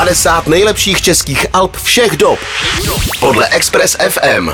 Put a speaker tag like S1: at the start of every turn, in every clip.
S1: 50 nejlepších českých alb všech dob podle Express FM.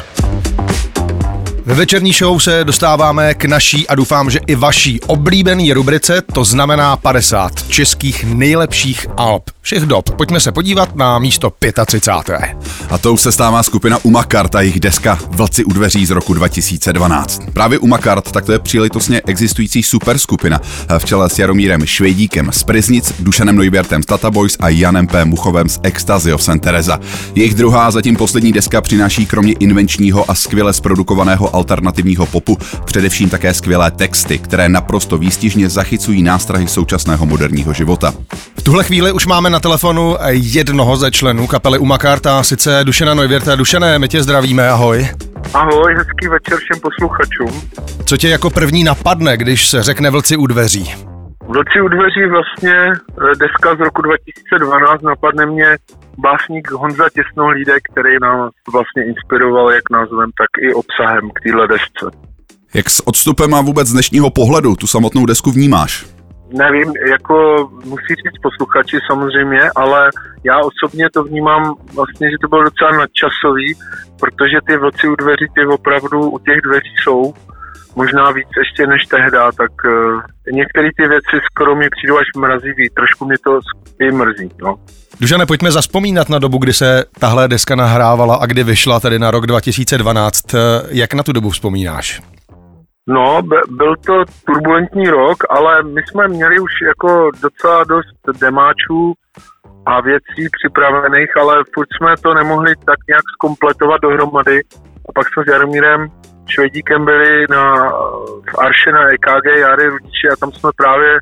S2: Ve večerní show se dostáváme k naší a doufám, že i vaší oblíbený rubrice, to znamená 50 českých nejlepších alb všech dob. Pojďme se podívat na místo 35.
S3: A tou se stává skupina Umakart a jejich deska Vlci u dveří z roku 2012. Právě Umakart, tak to je příležitostně existující superskupina v čele s Jaromírem Švejdíkem z Priznic, Dušanem Neubertem z Tata Boys a Janem P. Muchovem z Ecstasy of St. Teresa. Jejich druhá, zatím poslední deska přináší kromě invenčního a skvěle zprodukovaného alternativního popu především také skvělé texty, které naprosto výstižně zachycují nástrahy současného moderního života.
S2: V tuhle chvíli už máme na telefonu jednoho ze členů kapely Umakarta, sice Dušena Neuwirta. Dušené, my tě zdravíme, ahoj.
S4: Ahoj, hezký večer všem posluchačům.
S2: Co tě jako první napadne, když se řekne Vlci u dveří?
S4: Vlci u dveří vlastně eh, deska z roku 2012 napadne mě básník Honza Těsnohlídek, který nás vlastně inspiroval jak názvem, tak i obsahem k téhle desce.
S3: Jak s odstupem a vůbec z dnešního pohledu tu samotnou desku vnímáš?
S4: Nevím, jako musí říct posluchači samozřejmě, ale já osobně to vnímám vlastně, že to bylo docela nadčasový, protože ty vlci u dveří, ty opravdu u těch dveří jsou, možná víc ještě než tehda, tak uh, některé ty věci skoro mi přijdou až mrazivý, trošku mi to i mrzí. No.
S2: Dužane, pojďme zaspomínat na dobu, kdy se tahle deska nahrávala a kdy vyšla, tedy na rok 2012. Jak na tu dobu vzpomínáš?
S4: No, byl to turbulentní rok, ale my jsme měli už jako docela dost demáčů a věcí připravených, ale furt jsme to nemohli tak nějak skompletovat dohromady. A pak jsme s Jaromírem Švedíkem byli na, v Arše na EKG Jary Rudiči a tam jsme právě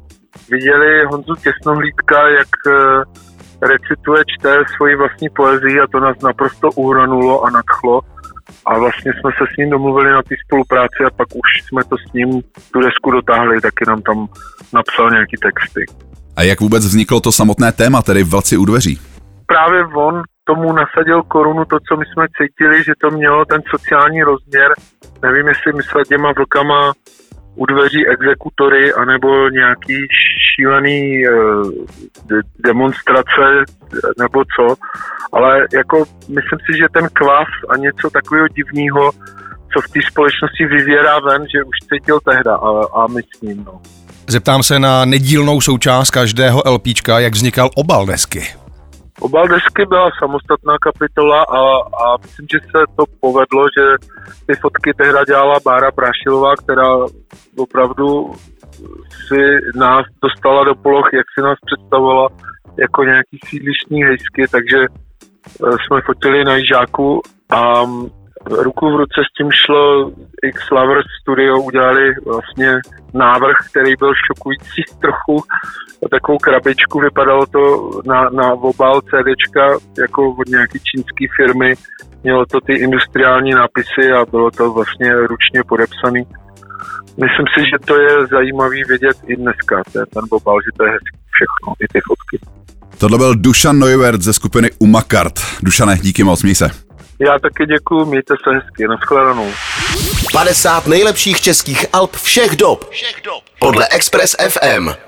S4: viděli Honzu Těsnohlídka, jak eh, recituje, čte svoji vlastní poezii a to nás naprosto uhranulo a nadchlo a vlastně jsme se s ním domluvili na té spolupráci a pak už jsme to s ním tu desku dotáhli, taky nám tam napsal nějaký texty.
S3: A jak vůbec vzniklo to samotné téma, tedy Vlci u dveří?
S4: Právě on tomu nasadil korunu to, co my jsme cítili, že to mělo ten sociální rozměr. Nevím, jestli myslel těma vlkama u dveří exekutory anebo nějaký šílený e, de- demonstrace nebo co, ale jako myslím si, že ten kvas a něco takového divného, co v té společnosti vyvěrá ven, že už cítil tehda a, a my s ním. No.
S2: Zeptám se na nedílnou součást každého LPčka, jak vznikal obal desky.
S4: Obal desky byla samostatná kapitola a, a myslím, že se to povedlo, že ty fotky tehda dělala Bára Prášilová, která opravdu si nás dostala do poloh, jak si nás představovala jako nějaký sídlištní hejsky, takže jsme fotili na Jižáku a ruku v ruce s tím šlo X Lovers Studio, udělali vlastně návrh, který byl šokující trochu, takovou krabičku, vypadalo to na, na obal CDčka jako od nějaké čínské firmy, mělo to ty industriální nápisy a bylo to vlastně ručně podepsaný. Myslím si, že to je zajímavý vidět i dneska, ten, ten obal, že to je hezký všechno, i ty fotky.
S3: Tohle byl Dušan Neuwert ze skupiny Umakart. Dušane, díky moc, měj se.
S4: Já taky děkuji, mějte se hezky, nashledanou.
S1: 50 nejlepších českých alb všech dob. Všech dob. Podle Express FM.